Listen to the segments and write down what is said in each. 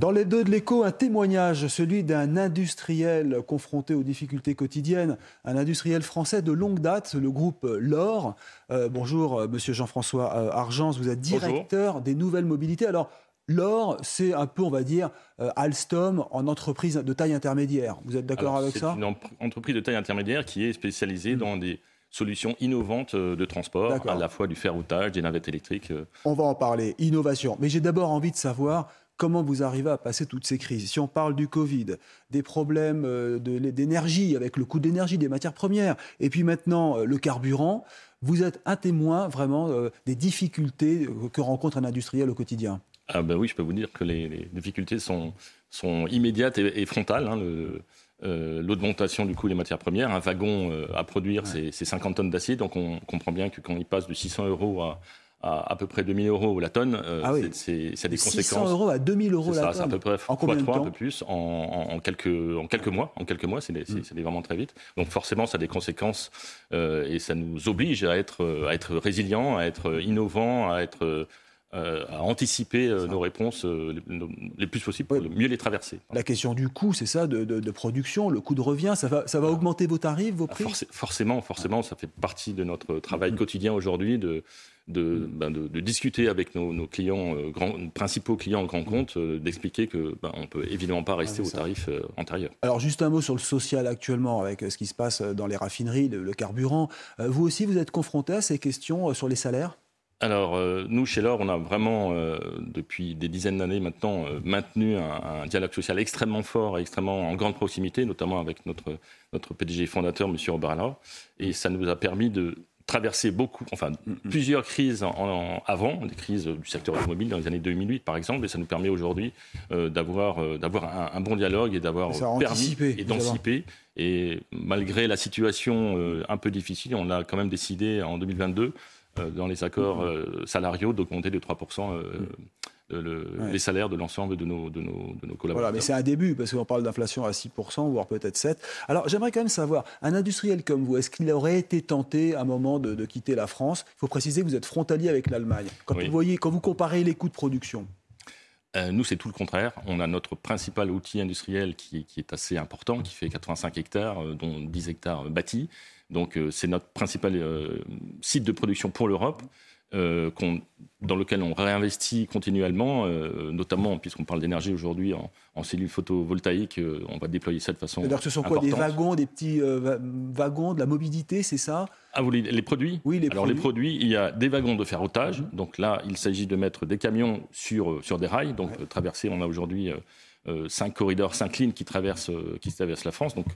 Dans les deux de l'écho, un témoignage, celui d'un industriel confronté aux difficultés quotidiennes, un industriel français de longue date, le groupe LOR. Euh, bonjour, euh, monsieur Jean-François euh, Argence, vous êtes directeur des nouvelles mobilités. Alors, LOR, c'est un peu, on va dire, Alstom en entreprise de taille intermédiaire. Vous êtes d'accord avec ça? C'est une entreprise de taille intermédiaire qui est spécialisée dans des solutions innovantes de transport, à la fois du ferroutage, des navettes électriques. On va en parler, innovation. Mais j'ai d'abord envie de savoir comment vous arrivez à passer toutes ces crises? Si on parle du Covid, des problèmes euh, d'énergie, avec le coût de l'énergie, des matières premières, et puis maintenant euh, le carburant, vous êtes un témoin vraiment euh, des difficultés que rencontre un industriel au quotidien. Ah ben oui, je peux vous dire que les, difficultés sont, sont, immédiates et, frontales. Hein, l'augmentation du coût des matières premières. Un wagon à produire, c'est 50 tonnes d'acier. Donc on comprend bien que quand il passe de 600 euros à, à à peu près 2000 euros la tonne, euh, ah c'est, ça a des 600 conséquences. euros à 2000 euros la tonne. C'est à peu près en 3, un peu plus, en, en, quelques, en quelques mois. En quelques mois, c'est, mm. vraiment très vite. Donc forcément, ça a des conséquences euh, et ça nous oblige à être, à être résilient, à être innovant, à être euh, à anticiper euh, nos réponses euh, les, plus possibles pour mieux les traverser. La question du coût, c'est ça, de, production, le coût de revient, ça va, ça va augmenter vos tarifs, vos prix? Forcément, forcément, ça fait partie de notre travail quotidien aujourd'hui de, de, ben de, discuter avec nos, clients, principaux clients en grand compte, d'expliquer que ben, on peut évidemment pas rester aux tarifs antérieurs. Alors juste un mot sur le social actuellement, avec ce qui se passe dans les raffineries, le carburant. vous aussi, vous êtes confronté à ces questions sur les salaires? Alors, euh, nous, chez L'Or, on a vraiment, euh, depuis des dizaines d'années maintenant, euh, maintenu un, dialogue social extrêmement fort et extrêmement en grande proximité, notamment avec notre, notre PDG fondateur, M. Robert Et ça nous a permis de traverser beaucoup, enfin, plusieurs crises en, avant, des crises du secteur automobile dans les années 2008, par exemple, et ça nous permet aujourd'hui d'avoir d'avoir un, bon dialogue et d'avoir permis et d'anticiper. Et malgré la situation un peu difficile, on a quand même décidé en 2022 euh, dans les accords euh, salariaux d'augmenter de 3% euh, les salaires de l'ensemble de nos, de, nos, de nos collaborateurs. Voilà, mais c'est un début, parce qu'on parle d'inflation à 6%, voire peut-être 7%. Alors j'aimerais quand même savoir, un industriel comme vous, est-ce qu'il aurait été tenté à un moment de, quitter la France? Il faut préciser que vous êtes frontalier avec l'Allemagne. Quand, vous voyez, quand vous comparez les coûts de production, nous, c'est tout le contraire. On a notre principal outil industriel qui, est assez important, qui fait 85 hectares, dont 10 hectares bâtis. Donc euh, c'est notre principal euh, site de production pour l'Europe. Euh, dans lequel on réinvestit continuellement, notamment puisqu'on parle d'énergie aujourd'hui en, cellules photovoltaïques, on va déployer ça de façon. Alors ce sont quoi Des wagons, des petits wagons, de la mobilité, c'est ça? Ah, vous les, produits? Oui, les Alors les produits, il y a des wagons de ferroutage. Mhm. Donc là, il s'agit de mettre des camions sur, sur des rails. Donc traverser, on a aujourd'hui cinq corridors, cinq lignes qui traversent, qui traversent la France. Donc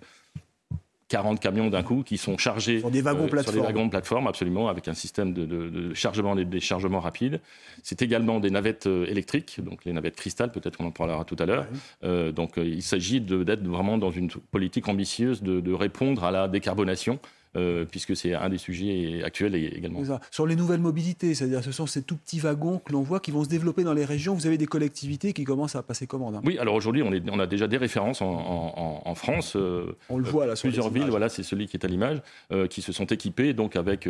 40 camions d'un coup qui sont chargés sur des wagons plateformes. Euh, sur des wagons de plateforme, absolument, avec un système de, chargement et de déchargement rapide. C'est également des navettes euh, électriques, donc les navettes cristal, peut-être qu'on en parlera tout à l'heure. Euh, donc il s'agit d'être vraiment dans une politique ambitieuse de répondre à la décarbonation euh, puisque c'est un des sujets actuels également. Sur les nouvelles mobilités, c'est-à-dire ce sont ces tout petits wagons que l'on voit qui vont se développer dans les régions. Vous avez des collectivités qui commencent à passer commande. Hein. Oui, alors aujourd'hui, on, on, a déjà des références en, France. Euh, on le voit là sur Plusieurs villes, voilà, c'est celui qui est à l'image, euh, qui se sont équipés donc avec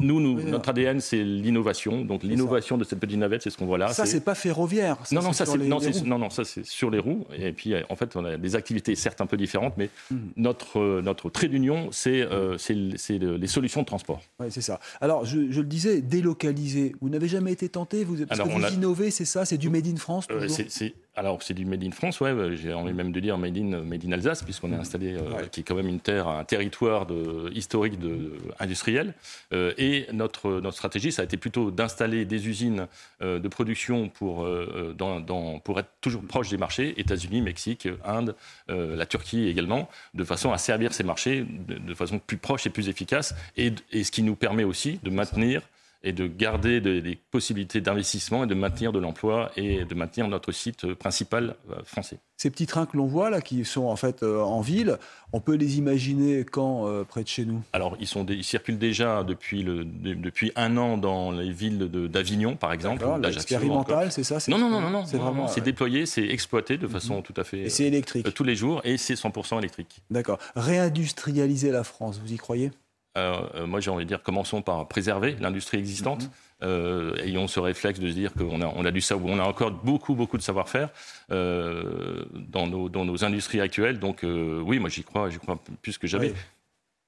nous, notre ADN, c'est l'innovation. Donc l'innovation de cette petite navette, c'est ce qu'on voit là. Ça, c'est pas ferroviaire. non, non, ça, c'est non, non, ça c'est sur les roues. Et puis, en fait, on a des activités certes un peu différentes, mais hmm. notre euh, notre trait d'union, c'est euh, les solutions de transport. Oui, c'est ça. Alors, je, le disais, délocaliser. Vous n'avez jamais été tenté vous, Parce que vous innovez, c'est ça C'est du made in France euh, C'est alors c'est du Made in France, ouais, j'ai envie même de dire Made in, made in Alsace, puisqu'on est installé, euh, qui est quand même une terre, un territoire de, historique de, industriel. Euh, et notre, notre stratégie, ça a été plutôt d'installer des usines euh, de production pour, dans, pour être toujours proche des marchés, États-Unis, Mexique, Inde, la Turquie également, de façon à servir ces marchés de, façon plus proche et plus efficace, et, et ce qui nous permet aussi de maintenir et de garder des possibilités d'investissement et de maintenir de l'emploi et de maintenir notre site principal euh, français. Ces petits trains que l'on voit là, qui sont en fait euh, en ville, on peut les imaginer quand euh, près de chez nous? Alors ils, sont ils circulent déjà depuis, le, depuis un an dans les villes d'Avignon par exemple. Expérimental, c'est ça Non, non, non, non, c'est vraiment. C'est déployé, c'est exploité de façon mhm. tout à fait. Et c'est électrique. tous les jours et c'est 100% électrique. D'accord. Réindustrialiser la France, vous y croyez? Moi, j'ai envie de dire, commençons par préserver l'industrie existante. Mhm. Euh, ayons ce réflexe de se dire qu'on a, on a du on a encore beaucoup, beaucoup de savoir-faire euh, dans, nos, dans nos industries actuelles. Donc euh, oui, moi j'y crois, j'y crois plus que jamais.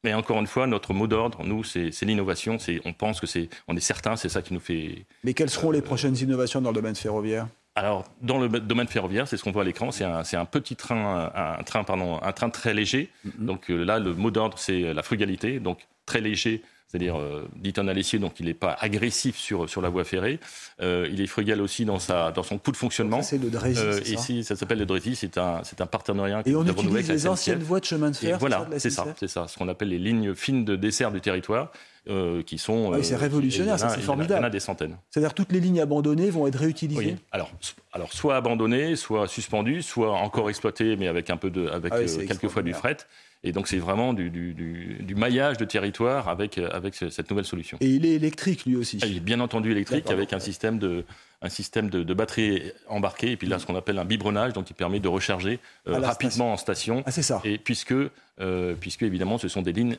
Mais encore une fois, notre mot d'ordre, nous, c'est, l'innovation. On pense que c'est, on est certain, c'est ça qui nous fait. Mais quelles seront les prochaines innovations dans le domaine ferroviaire? Alors, dans le domaine ferroviaire, c'est ce qu'on voit à l'écran, c'est un, un petit train, un, train, pardon, un train très léger. Mm-hmm. Donc là, le mot d'ordre, c'est la frugalité. Donc très léger, c'est-à-dire euh, 10 tonnes à l'essier, donc il n'est pas agressif sur, sur la voie ferrée. Euh, il est frugal aussi dans, sa, dans son coût de fonctionnement. C'est le Drési, euh, Ici, ça s'appelle le Drési, c'est un, c'est un partenariat. Et on utilise les anciennes voies de chemin de fer. voilà, c'est ça, c'est ça, ce qu'on appelle les lignes fines de dessert du territoire. Euh, qui sont. Ah c'est révolutionnaire, c'est formidable. Il y en a des centaines. C'est-à-dire toutes les lignes abandonnées vont être réutilisées. Oui. Alors, alors soit abandonnées, soit suspendues, soit encore exploitées, mais avec un peu de, avec ah quelquefois du fret. Et donc c'est vraiment du, du, du, maillage de territoire avec, avec cette nouvelle solution. Et il est électrique lui aussi ah, Il est bien entendu électrique avec un système de, un système de, de, batterie embarquée et puis là ce qu'on appelle un biberonnage donc qui permet de recharger euh, rapidement en station. Ah, c'est ça. Et puisque, euh, puisque évidemment ce sont des lignes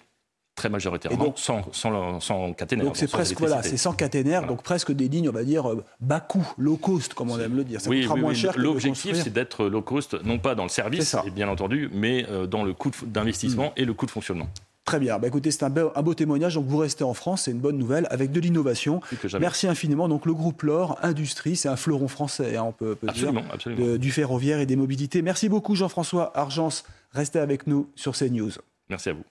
très majoritairement donc, sans, sans, sans caténaire. Donc c'est presque voilà, c'est sans caténaire, donc presque des lignes, on va dire euh, bas coût, low cost, comme on aime le dire. Ça oui, oui, moins cher. L'objectif, c'est d'être low cost, non pas dans le service, bien entendu, mais euh, dans le coût d'investissement mm. et le coût de fonctionnement. Très bien. Bah, écoutez, c'est un, beau témoignage. Donc, vous restez en France, c'est une bonne nouvelle, avec de l'innovation. Merci infiniment. Donc, le groupe LOR Industrie, c'est un fleuron français, hein, on peut, absolument, absolument. du ferroviaire et des mobilités. Merci beaucoup, Jean-François Argence. Restez avec nous sur CNews. Merci à vous.